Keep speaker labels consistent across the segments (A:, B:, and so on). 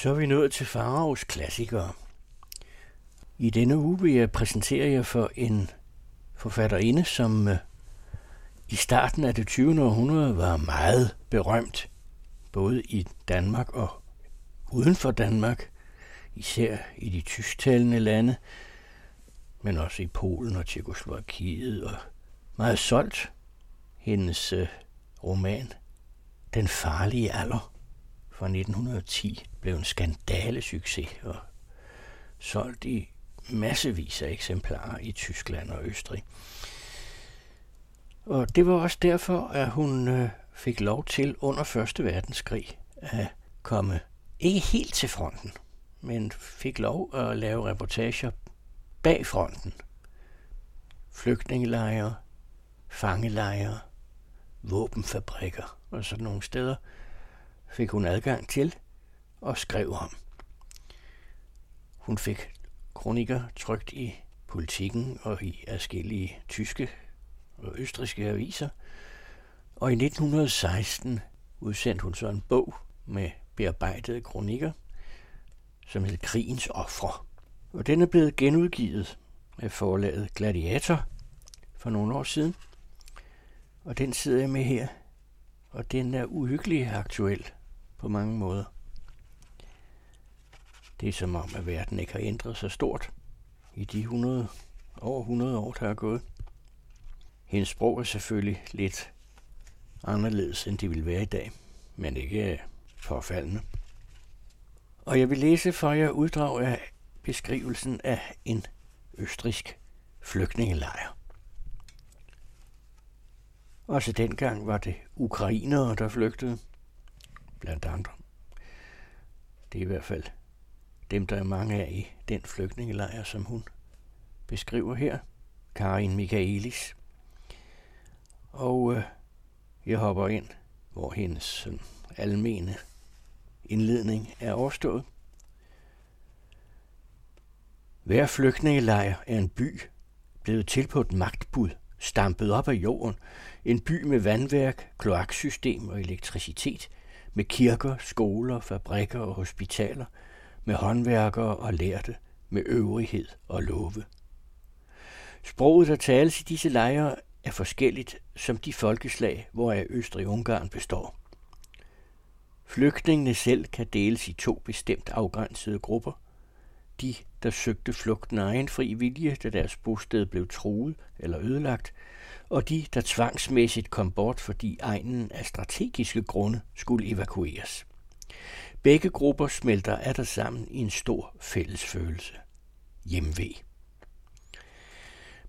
A: Så er vi nået til Faraos klassikere. I denne uge vil jeg præsentere jer for en forfatterinde, som øh, i starten af det 20. århundrede var meget berømt, både i Danmark og uden for Danmark, især i de tysktalende lande, men også i Polen og Tjekoslovakiet, og meget solgt hendes øh, roman Den farlige alder fra 1910 blev en skandale succes og solgt i massevis af eksemplarer i Tyskland og Østrig. Og det var også derfor, at hun øh, fik lov til under Første Verdenskrig at komme ikke helt til fronten, men fik lov at lave reportager bag fronten. Flygtningelejre, fangelejre, våbenfabrikker og sådan nogle steder fik hun adgang til og skrev om. Hun fik kronikker trygt i politikken og i forskellige tyske og østriske aviser, og i 1916 udsendte hun så en bog med bearbejdede kronikker, som hed Krigens Ofre. Og den er blevet genudgivet af forlaget Gladiator for nogle år siden. Og den sidder jeg med her, og den er uhyggelig aktuel på mange måder. Det er som om, at verden ikke har ændret sig stort i de 100, over 100 år, der er gået. Hendes sprog er selvfølgelig lidt anderledes, end det ville være i dag, men ikke øh, forfaldende. Og jeg vil læse for jer uddrag af beskrivelsen af en østrisk flygtningelejr. Også dengang var det ukrainere, der flygtede, blandt andre. Det er i hvert fald dem, der er mange af i den flygtningelejr, som hun beskriver her. Karin Michaelis. Og øh, jeg hopper ind, hvor hendes øh, almene indledning er overstået. Hver flygtningelejr er en by, blevet til på et magtbud, stampet op af jorden. En by med vandværk, kloaksystem og elektricitet, med kirker, skoler, fabrikker og hospitaler, med håndværkere og lærte, med øvrighed og love. Sproget, der tales i disse lejre, er forskelligt som de folkeslag, hvoraf Østrig-Ungarn består. Flygtningene selv kan deles i to bestemt afgrænsede grupper. De, der søgte flugten af egen fri vilje, da deres bosted blev truet eller ødelagt, og de, der tvangsmæssigt kom bort, fordi egnen af strategiske grunde skulle evakueres. Begge grupper smelter af der sammen i en stor fælles følelse. Hjemvej.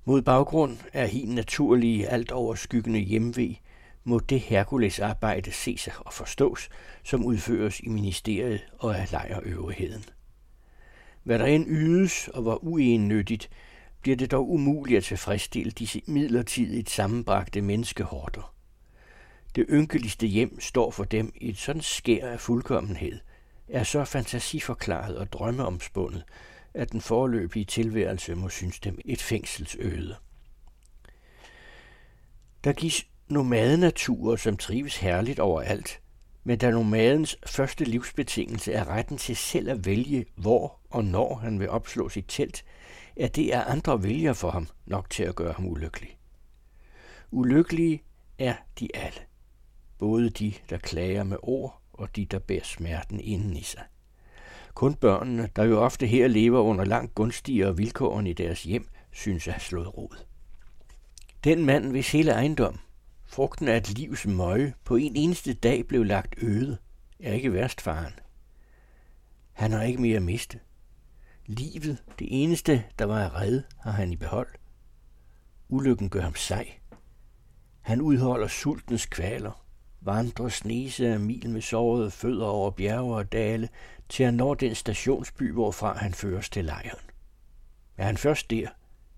A: Mod baggrund af helt naturlige, alt overskyggende hjemvej, må det Herkules-arbejde ses og forstås, som udføres i ministeriet og af lejrøvrigheden. Hvad der end ydes og var uennyttigt, bliver det dog umuligt at tilfredsstille disse midlertidigt sammenbragte menneskehorder. Det ynkeligste hjem står for dem i et sådan skær af fuldkommenhed, er så fantasiforklaret og drømmeomspundet, at den forløbige tilværelse må synes dem et fængselsøde. Der gives nomadenaturer, som trives herligt overalt, men da nomadens første livsbetingelse er retten til selv at vælge, hvor og når han vil opslå sit telt, er det er andre vælger for ham nok til at gøre ham ulykkelig. Ulykkelige er de alle, både de, der klager med ord, og de, der bærer smerten inden i sig. Kun børnene, der jo ofte her lever under langt gunstigere vilkår end i deres hjem, synes at have slået rod. Den mand, hvis hele ejendom, frugten af et livs møje, på en eneste dag blev lagt øde, er ikke værst faren. Han har ikke mere at miste. Livet, det eneste, der var at redde, har han i behold. Ulykken gør ham sej. Han udholder sultens kvaler, vandrer snese af mil med sårede fødder over bjerge og dale, til han når den stationsby, hvorfra han føres til lejren. Er han først der,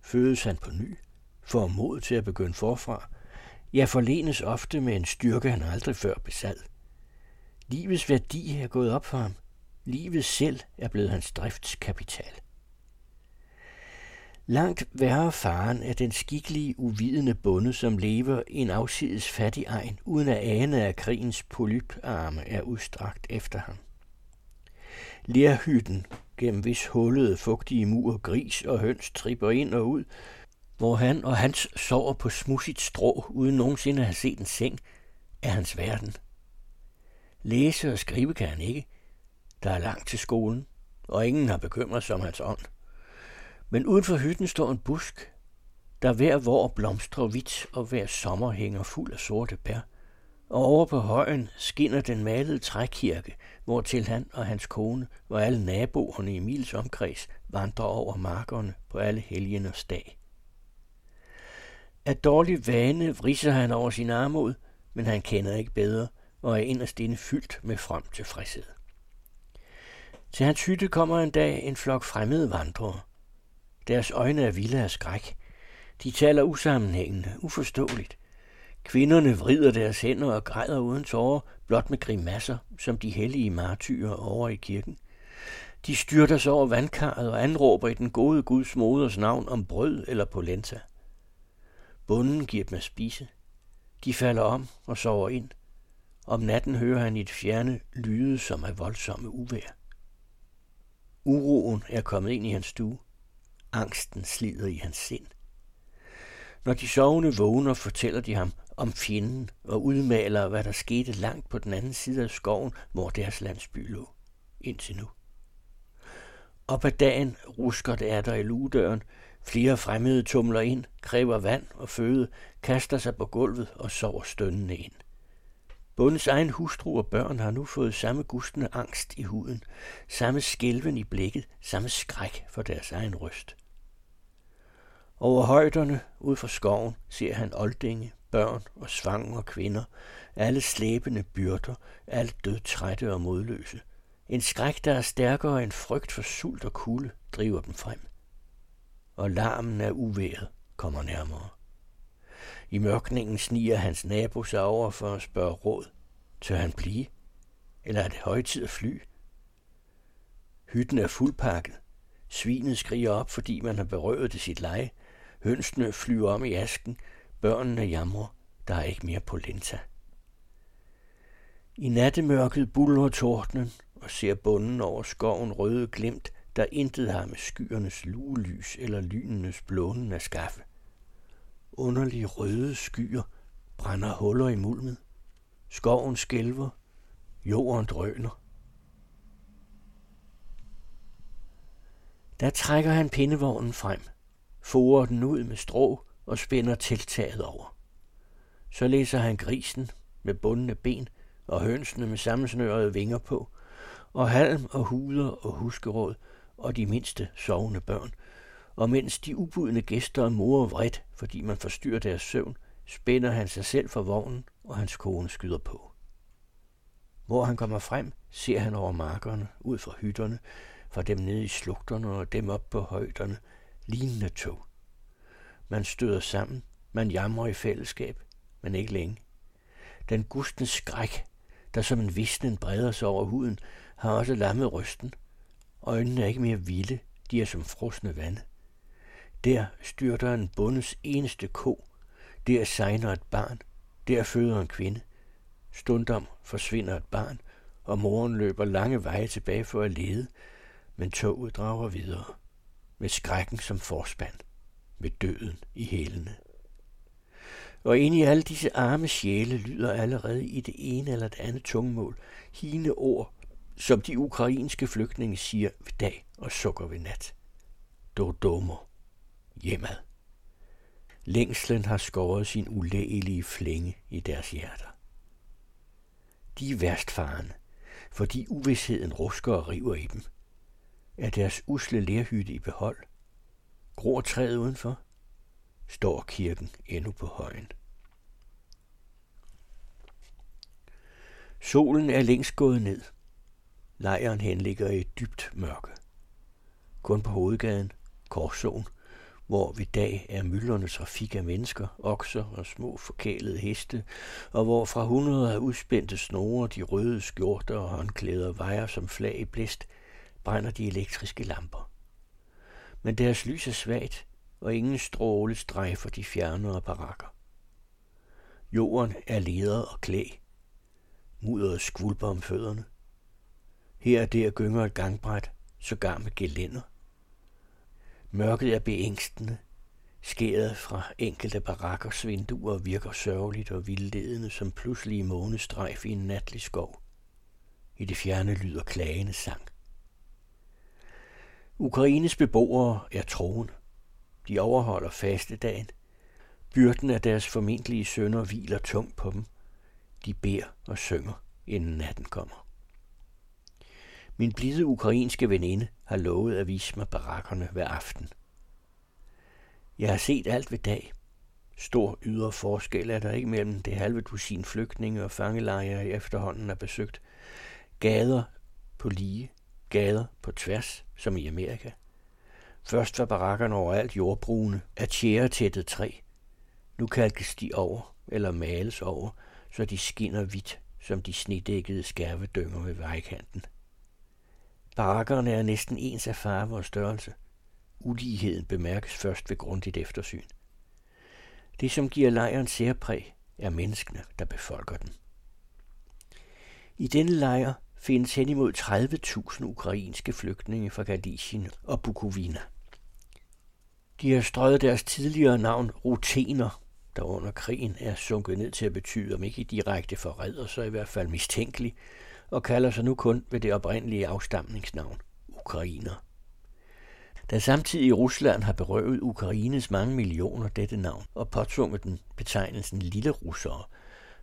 A: fødes han på ny, får mod til at begynde forfra, ja forlenes ofte med en styrke, han aldrig før besad. Livets værdi er gået op for ham. Livet selv er blevet hans driftskapital. Langt værre faren er den skikkelige, uvidende bonde, som lever i en afsides fattig egen, uden at ane, at krigens polyparme er udstrakt efter ham. Lærhytten, gennem hvis hullede, fugtige mur, gris og høns tripper ind og ud, hvor han og hans sover på smudsigt strå, uden nogensinde at have set en seng, er hans verden. Læse og skrive kan han ikke. Der er langt til skolen, og ingen har bekymret sig om hans ånd. Men uden for hytten står en busk, der hver vor blomstrer hvidt og hver sommer hænger fuld af sorte bær. Og over på højen skinner den malede trækirke, hvor til han og hans kone og alle naboerne i Mils omkreds vandrer over markerne på alle helgeners dag. Af dårlig vane vriser han over sin armod, men han kender ikke bedre og er inderst inde fyldt med frem tilfredshed. Til hans hytte kommer en dag en flok fremmede vandrere. Deres øjne er vilde af skræk. De taler usammenhængende, uforståeligt. Kvinderne vrider deres hænder og græder uden tårer, blot med grimasser, som de hellige martyrer over i kirken. De styrter sig over vandkarret og anråber i den gode Guds moders navn om brød eller polenta. Bunden giver dem at spise. De falder om og sover ind. Om natten hører han i et fjerne lyde, som af voldsomme uvær. Uroen er kommet ind i hans stue. Angsten slider i hans sind. Når de sovende vågner, fortæller de ham om fjenden og udmaler, hvad der skete langt på den anden side af skoven, hvor deres landsby lå, indtil nu. Op ad dagen rusker det er der i lugedøren. Flere fremmede tumler ind, kræver vand og føde, kaster sig på gulvet og sover stønnende ind. Bondens egen hustru og børn har nu fået samme gustende angst i huden, samme skælven i blikket, samme skræk for deres egen røst. Over højderne ud for skoven ser han oldinge, børn og svang og kvinder, alle slæbende byrder, alt død trætte og modløse. En skræk, der er stærkere end frygt for sult og kulde, driver dem frem. Og larmen af uværet kommer nærmere. I mørkningen sniger hans nabo sig over for at spørge råd. Tør han blive? Eller er det højtid at fly? Hytten er fuldpakket. Svinet skriger op, fordi man har berøvet det sit leje. Hønsene flyver om i asken. Børnene jamrer. Der er ikke mere polenta. I nattemørket buller tordnen og ser bunden over skoven røde glimt, der intet har med skyernes lugelys eller lynenes blånen at skaffe. Underlige røde skyer brænder huller i mulmet. Skoven skælver. Jorden drøner. Der trækker han pindevognen frem, forer den ud med strå og spænder tiltaget over. Så læser han grisen med bundne ben og hønsene med sammensnørede vinger på, og halm og huder og huskeråd og de mindste sovende børn, og mens de ubudne gæster morer vredt, fordi man forstyrrer deres søvn, spænder han sig selv for vognen, og hans kone skyder på. Hvor han kommer frem, ser han over markerne, ud fra hytterne, fra dem nede i slugterne og dem op på højderne, lignende tog. Man støder sammen, man jamrer i fællesskab, men ikke længe. Den gustens skræk, der som en visnen breder sig over huden, har også lammet rysten. Øjnene er ikke mere vilde, de er som frosne vande. Der styrter en bondes eneste ko. Der sejner et barn. Der føder en kvinde. Stundom forsvinder et barn, og moren løber lange veje tilbage for at lede, men toget drager videre, med skrækken som forspand, med døden i hælene. Og ind i alle disse arme sjæle lyder allerede i det ene eller det andet tungmål hine ord, som de ukrainske flygtninge siger ved dag og sukker ved nat. Dodomo hjemad. Længslen har skåret sin ulægelige flænge i deres hjerter. De er værst farende, fordi uvidsheden rusker og river i dem. Er deres usle lærhytte i behold? Gror træet udenfor? Står kirken endnu på højen? Solen er længst gået ned. Lejren henligger i et dybt mørke. Kun på hovedgaden, Korsåen, hvor ved dag er myldrende trafik af mennesker, okser og små forkælede heste, og hvor fra hundreder af udspændte snore de røde skjorter og håndklæder vejer som flag i blæst, brænder de elektriske lamper. Men deres lys er svagt, og ingen stråle strejfer de fjernere barakker. Jorden er leder og klæ. Mudderet skvulper om fødderne. Her og der gynger et gangbræt, sågar med gelænder. Mørket er beængstende. Skæret fra enkelte barakkers vinduer virker sørgeligt og vildledende som pludselige månestrejf i en natlig skov. I det fjerne lyder klagende sang. Ukraines beboere er troende. De overholder fastedagen. Byrden af deres formentlige sønder hviler tungt på dem. De beder og synger, inden natten kommer. Min blide ukrainske veninde har lovet at vise mig barakkerne hver aften. Jeg har set alt ved dag. Stor ydre forskel er der ikke mellem det halve dusin flygtninge og fangelejre, jeg efterhånden har besøgt. Gader på lige, gader på tværs, som i Amerika. Først var barakkerne overalt jordbrune af tjæretættet træ. Nu kalkes de over, eller males over, så de skinner hvidt, som de snedækkede skærvedønger ved vejkanten. Barakkerne er næsten ens af farve og størrelse. Uligheden bemærkes først ved grundigt eftersyn. Det, som giver lejren særpræg, er menneskene, der befolker den. I denne lejr findes hen imod 30.000 ukrainske flygtninge fra Galicien og Bukovina. De har strøget deres tidligere navn rutener, der under krigen er sunket ned til at betyde, om ikke direkte forræder, så i hvert fald mistænkelig, og kalder sig nu kun ved det oprindelige afstamningsnavn, ukrainer. Da samtidig Rusland har berøvet Ukraines mange millioner dette navn og påtvunget den betegnelsen lille russere,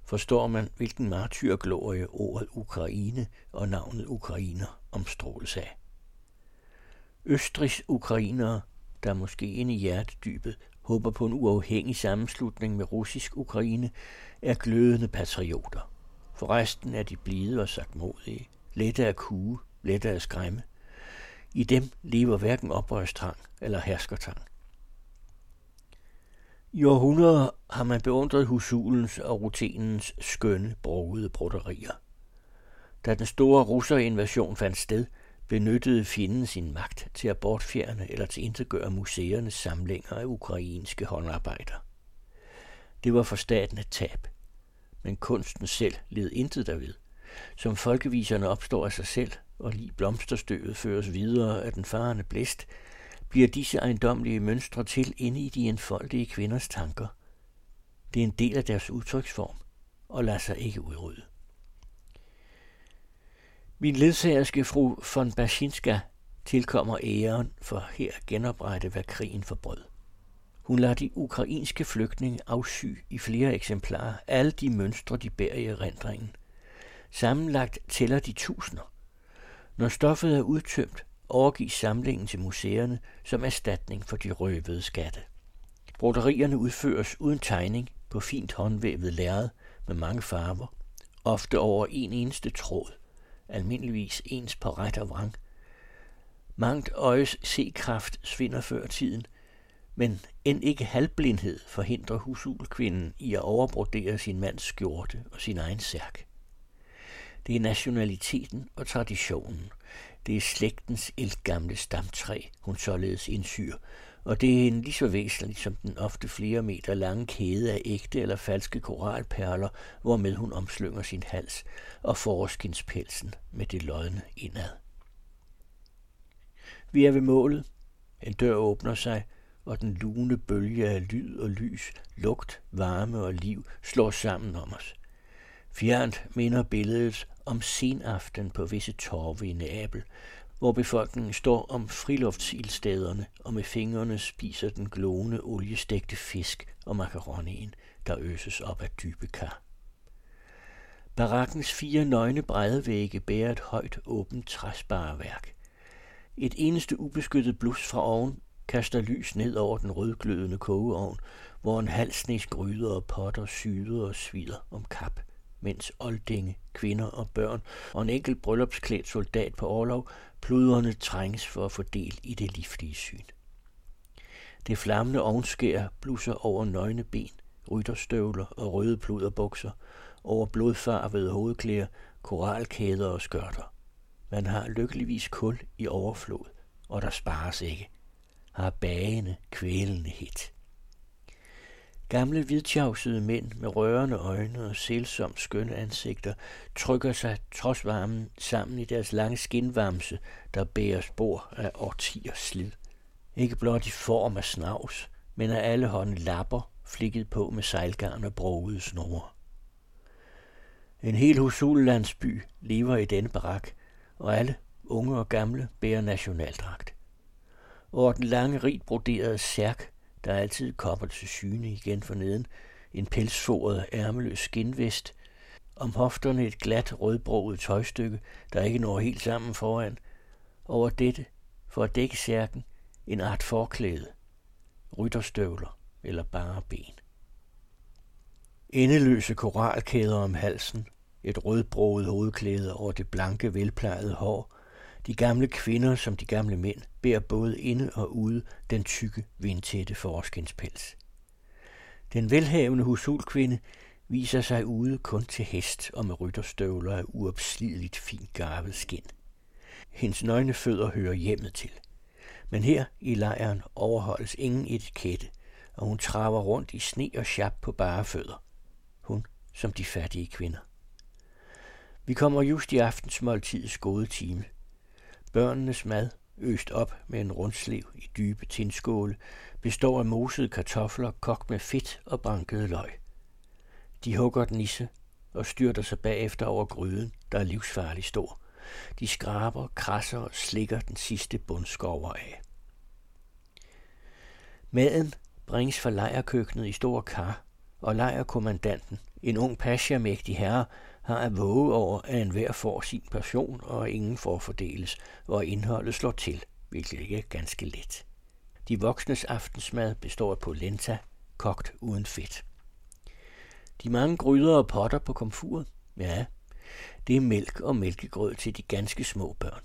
A: forstår man, hvilken martyrglorie ordet Ukraine og navnet Ukrainer omstråles af. Østrigs ukrainere, der måske inde i hjertedybet håber på en uafhængig sammenslutning med russisk Ukraine, er glødende patrioter. For resten er de blide og sagtmodige, lette at kue, lette at skræmme. I dem lever hverken oprørstrang eller herskertang. I århundreder har man beundret husulens og rutinens skønne, brogede broderier. Da den store russerinvasion fandt sted, benyttede fjenden sin magt til at bortfjerne eller til intetgøre museernes samlinger af ukrainske håndarbejder. Det var for staten et tab, men kunsten selv led intet derved. Som folkeviserne opstår af sig selv, og lige blomsterstøvet føres videre af den farende blæst, bliver disse ejendomlige mønstre til inde i de enfoldige kvinders tanker. Det er en del af deres udtryksform, og lader sig ikke udrydde. Min ledsagerske fru von Baschinska tilkommer æren for her at genoprette, hvad krigen forbrød. Hun lader de ukrainske flygtninge afsy i flere eksemplarer alle de mønstre, de bærer i erindringen. Sammenlagt tæller de tusinder. Når stoffet er udtømt, overgives samlingen til museerne som erstatning for de røvede skatte. Broderierne udføres uden tegning på fint håndvævet lærred med mange farver, ofte over en eneste tråd, almindeligvis ens på ret og vrang. Mangt øjes sekraft svinder før tiden, men end ikke halvblindhed forhindrer husulkvinden i at overbrodere sin mands skjorte og sin egen særk. Det er nationaliteten og traditionen, det er slægtens ældgamle stamtræ, hun således indsyr, og det er en lige så væsentlig som den ofte flere meter lange kæde af ægte eller falske koralperler, hvormed hun omslynger sin hals og forårskinspelsen med det lodne indad. Vi er ved målet. En dør åbner sig, og den lune bølge af lyd og lys, lugt, varme og liv slår sammen om os. Fjernt minder billedet om senaften på visse torve i Neapel, hvor befolkningen står om friluftsildstederne og med fingrene spiser den glående oliestegte fisk og makaronien, der øses op af dybe kar. Barakkens fire nøgne brædvægge bærer et højt, åbent træspareværk. Et eneste ubeskyttet blus fra oven kaster lys ned over den rødglødende kogeovn, hvor en halv snes gryder og potter syder og svider om kap mens oldinge, kvinder og børn og en enkelt bryllupsklædt soldat på overlov pluderne trænges for at få del i det livlige syn. Det flammende ovnskær blusser over nøgne ben, rytterstøvler og røde pluderbukser, over blodfarvede hovedklæder, koralkæder og skørter. Man har lykkeligvis kul i overflod, og der spares ikke. Har bagende, kvælende hit. Gamle hvidtjavsede mænd med rørende øjne og sælsomt skønne ansigter trykker sig trods varmen sammen i deres lange skinvamse, der bærer spor af årtiers slid. Ikke blot i form af snavs, men af alle hånden lapper, flikket på med sejlgarn og broede snore. En hel husullandsby lever i denne barak, og alle, unge og gamle, bærer nationaldragt. Over den lange, rigt broderede særk, der altid kommer til syne igen for neden, en pelsforet, ærmeløs skinvest, om hofterne et glat, rødbroget tøjstykke, der ikke når helt sammen foran. Over dette, for at dække særken, en art forklæde, rytterstøvler eller bare ben. Endeløse koralkæder om halsen, et rødbroget hovedklæde over det blanke, velplejede hår, de gamle kvinder som de gamle mænd bærer både inde og ude den tykke, vindtætte forskinspels. Den velhavende husulkvinde viser sig ude kun til hest og med rytterstøvler af uopslideligt fint garvet skin. Hendes nøgne fødder hører hjemmet til. Men her i lejren overholdes ingen etikette, og hun traver rundt i sne og sjap på bare fødder. Hun som de fattige kvinder. Vi kommer just i aftensmåltidets gode time. Børnenes mad, øst op med en rundslev i dybe tinskåle, består af mosede kartofler kogt med fedt og brankede løg. De hugger den isse og styrter sig bagefter over gryden, der er livsfarlig stor. De skraber, krasser og slikker den sidste bundskover af. Maden bringes fra lejrkøkkenet i store kar, og lejrkommandanten, en ung pasja-mægtig herre, har at våge over, at enhver får sin passion, og ingen får fordeles, hvor indholdet slår til, hvilket ikke er ganske let. De voksnes aftensmad består af polenta, kogt uden fedt. De mange gryder og potter på komfuret, ja, det er mælk og mælkegrød til de ganske små børn.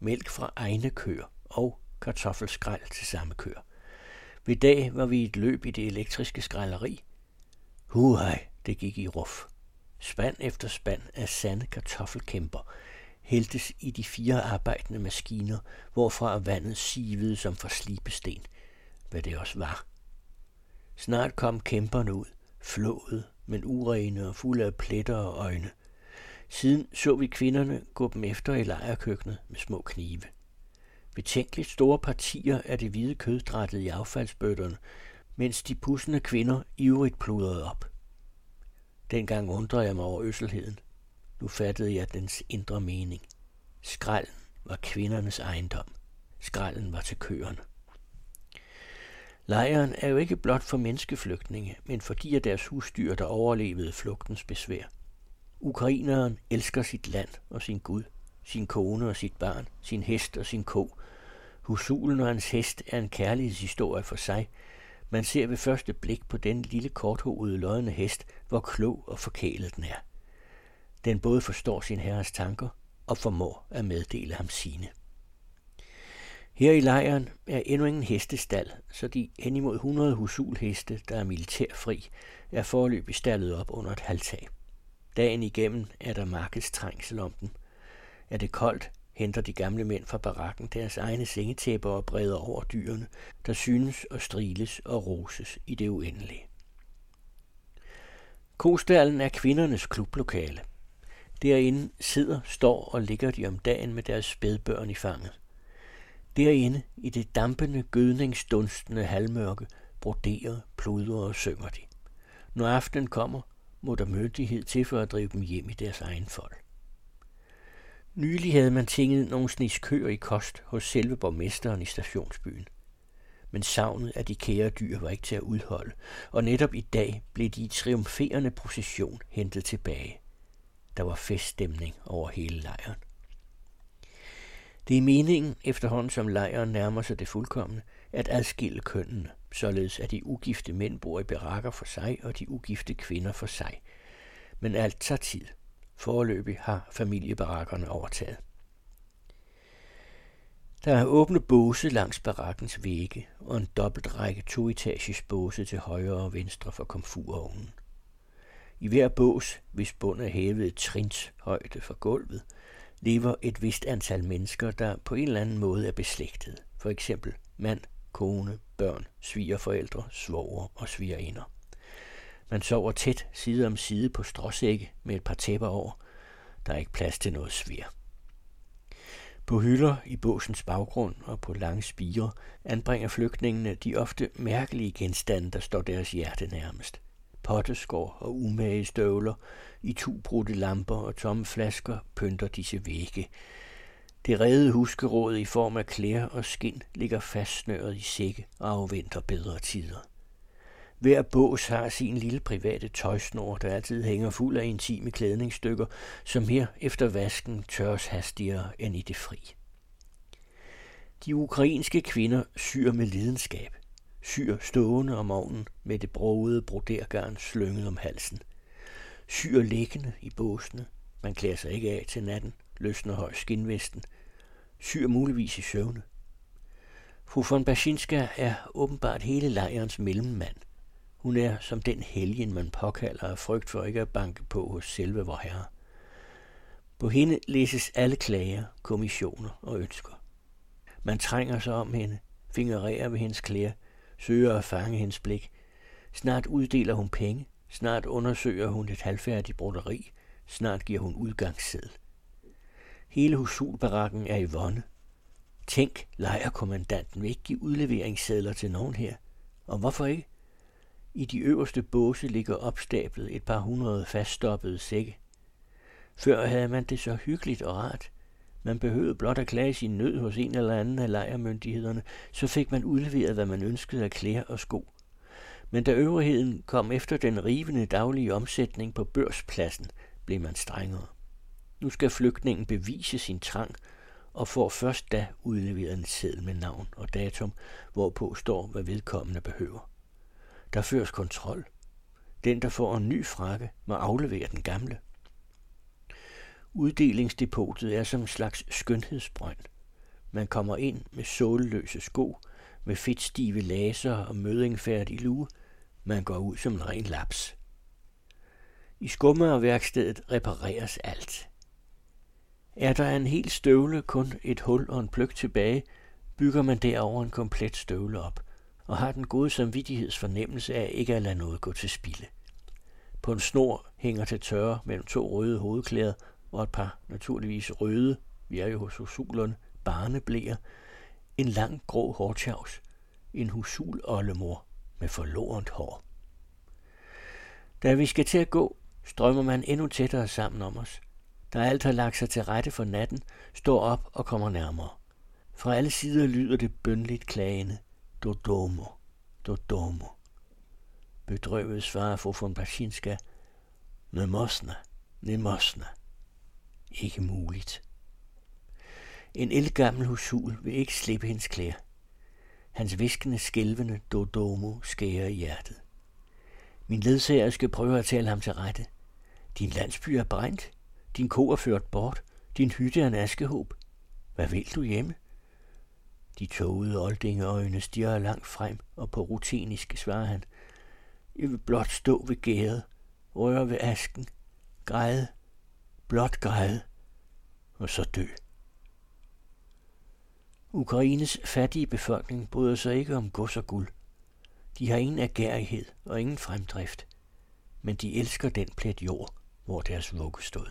A: Mælk fra egne køer og kartoffelskrald til samme køer. Ved dag var vi et løb i det elektriske skralderi. Huhej, det gik i ruf. Spand efter spand af sande kartoffelkæmper hældtes i de fire arbejdende maskiner, hvorfra vandet sivede som for slibesten, hvad det også var. Snart kom kæmperne ud, flået, men urene og fulde af pletter og øjne. Siden så vi kvinderne gå dem efter i lejerkøkkenet med små knive. Betænkeligt store partier af det hvide kød drættede i affaldsbøtterne, mens de pussende kvinder ivrigt pludrede op – Dengang undrede jeg mig over øsselheden. Nu fattede jeg dens indre mening. Skralden var kvindernes ejendom. Skralden var til køerne. Lejren er jo ikke blot for menneskeflygtninge, men for de af deres husdyr, der overlevede flugtens besvær. Ukraineren elsker sit land og sin Gud, sin kone og sit barn, sin hest og sin ko. Husulen og hans hest er en kærlighedshistorie for sig, man ser ved første blik på den lille korthovede lodne hest, hvor klog og forkælet den er. Den både forstår sin herres tanker og formår at meddele ham sine. Her i lejren er endnu ingen hestestal, så de henimod 100 husulheste, der er militærfri, er forløb stallet op under et halvtag. Dagen igennem er der markedstrængsel om den. Er det koldt, henter de gamle mænd fra barakken deres egne sengetæpper og breder over dyrene, der synes og striles og roses i det uendelige. Kostallen er kvindernes klublokale. Derinde sidder, står og ligger de om dagen med deres spædbørn i fanget. Derinde, i det dampende, gødningsdunstende halvmørke, broderer, pludrer og synger de. Når aftenen kommer, må der myndighed til for at drive dem hjem i deres egen folk. Nylig havde man tinget nogle snis køer i kost hos selve borgmesteren i stationsbyen. Men savnet af de kære dyr var ikke til at udholde, og netop i dag blev de i triumferende procession hentet tilbage. Der var feststemning over hele lejren. Det er meningen, efterhånden som lejren nærmer sig det fuldkommende, at adskille kønnene, således at de ugifte mænd bor i barakker for sig og de ugifte kvinder for sig. Men alt tager tid, Forløbig har familiebarakkerne overtaget. Der er åbne båse langs barakkens vægge og en dobbelt række toetages båse til højre og venstre for komfurovnen. I hver bås, hvis bund er hævet trins højde for gulvet, lever et vist antal mennesker, der på en eller anden måde er beslægtet. For eksempel mand, kone, børn, svigerforældre, svoger og svigerinder. Man sover tæt side om side på stråsække med et par tæpper over. Der er ikke plads til noget svir. På hylder i båsens baggrund og på lange spire anbringer flygtningene de ofte mærkelige genstande, der står deres hjerte nærmest. Potteskår og umage støvler, i tubrudte lamper og tomme flasker pynter disse vægge. Det redde huskeråd i form af klæder og skin ligger fastsnøret i sække og afventer bedre tider. Hver bås har sin lille private tøjsnor, der altid hænger fuld af intime klædningsstykker, som her efter vasken tørres hastigere end i det fri. De ukrainske kvinder syr med lidenskab. Syr stående om ovnen med det broede brodergarn slynget om halsen. Syr liggende i båsene. Man klæder sig ikke af til natten, løsner høj skinvesten. Syr muligvis i søvne. Fru von Baschinska er åbenbart hele lejrens mellemmand. Hun er som den helgen, man påkalder af frygt for ikke at banke på hos selve vor herre. På hende læses alle klager, kommissioner og ønsker. Man trænger sig om hende, fingererer ved hendes klæder, søger at fange hendes blik. Snart uddeler hun penge, snart undersøger hun et halvfærdigt broderi, snart giver hun udgangssæd. Hele husulbarakken er i vonde. Tænk, lejerkommandanten vil ikke give udleveringssedler til nogen her. Og hvorfor ikke? I de øverste båse ligger opstablet et par hundrede faststoppede sække. Før havde man det så hyggeligt og rart. Man behøvede blot at klage sin nød hos en eller anden af lejermyndighederne, så fik man udleveret, hvad man ønskede af klæder og sko. Men da øvrigheden kom efter den rivende daglige omsætning på børspladsen, blev man strengere. Nu skal flygtningen bevise sin trang, og får først da udleveret en seddel med navn og datum, hvorpå står, hvad vedkommende behøver. Der føres kontrol. Den, der får en ny frakke, må aflevere den gamle. Uddelingsdepotet er som en slags skønhedsbrønd. Man kommer ind med såleløse sko, med fedtstive laser og mødingfærdig lue. Man går ud som en ren laps. I skummerværkstedet repareres alt. Er der en hel støvle kun et hul og en pløk tilbage, bygger man derover en komplet støvle op og har den gode samvittigheds fornemmelse af ikke at lade noget gå til spilde. På en snor hænger til tørre mellem to røde hovedklæder og et par naturligvis røde, vi er jo hos husulerne, barneblæer, en lang grå hårtjavs, en husul oldemor med forlorent hår. Da vi skal til at gå, strømmer man endnu tættere sammen om os. Der alt har lagt sig til rette for natten, står op og kommer nærmere. Fra alle sider lyder det bønligt klagende. Dodomo, Dodomo. Bedrøvet svarer fru von Basinska, Nemosna, Nemosna. Ikke muligt. En elgammel husul vil ikke slippe hendes klæder. Hans viskende, skælvende Dodomo skærer i hjertet. Min ledsager skal prøve at tale ham til rette. Din landsby er brændt. Din ko er ført bort. Din hytte er en askehåb. Hvad vil du hjemme? De tågede oldingeøjne stiger langt frem, og på rutinisk svarer han. Jeg vil blot stå ved gæret, røre ved asken, græde, blot græde, og så dø. Ukraines fattige befolkning bryder sig ikke om gods og guld. De har ingen agerighed og ingen fremdrift, men de elsker den plet jord, hvor deres vugge stod.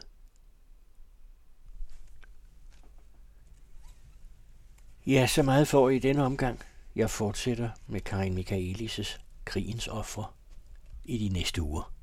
A: Ja, så meget får I i denne omgang. Jeg fortsætter med Karin Michaelis' Krigens Offer i de næste uger.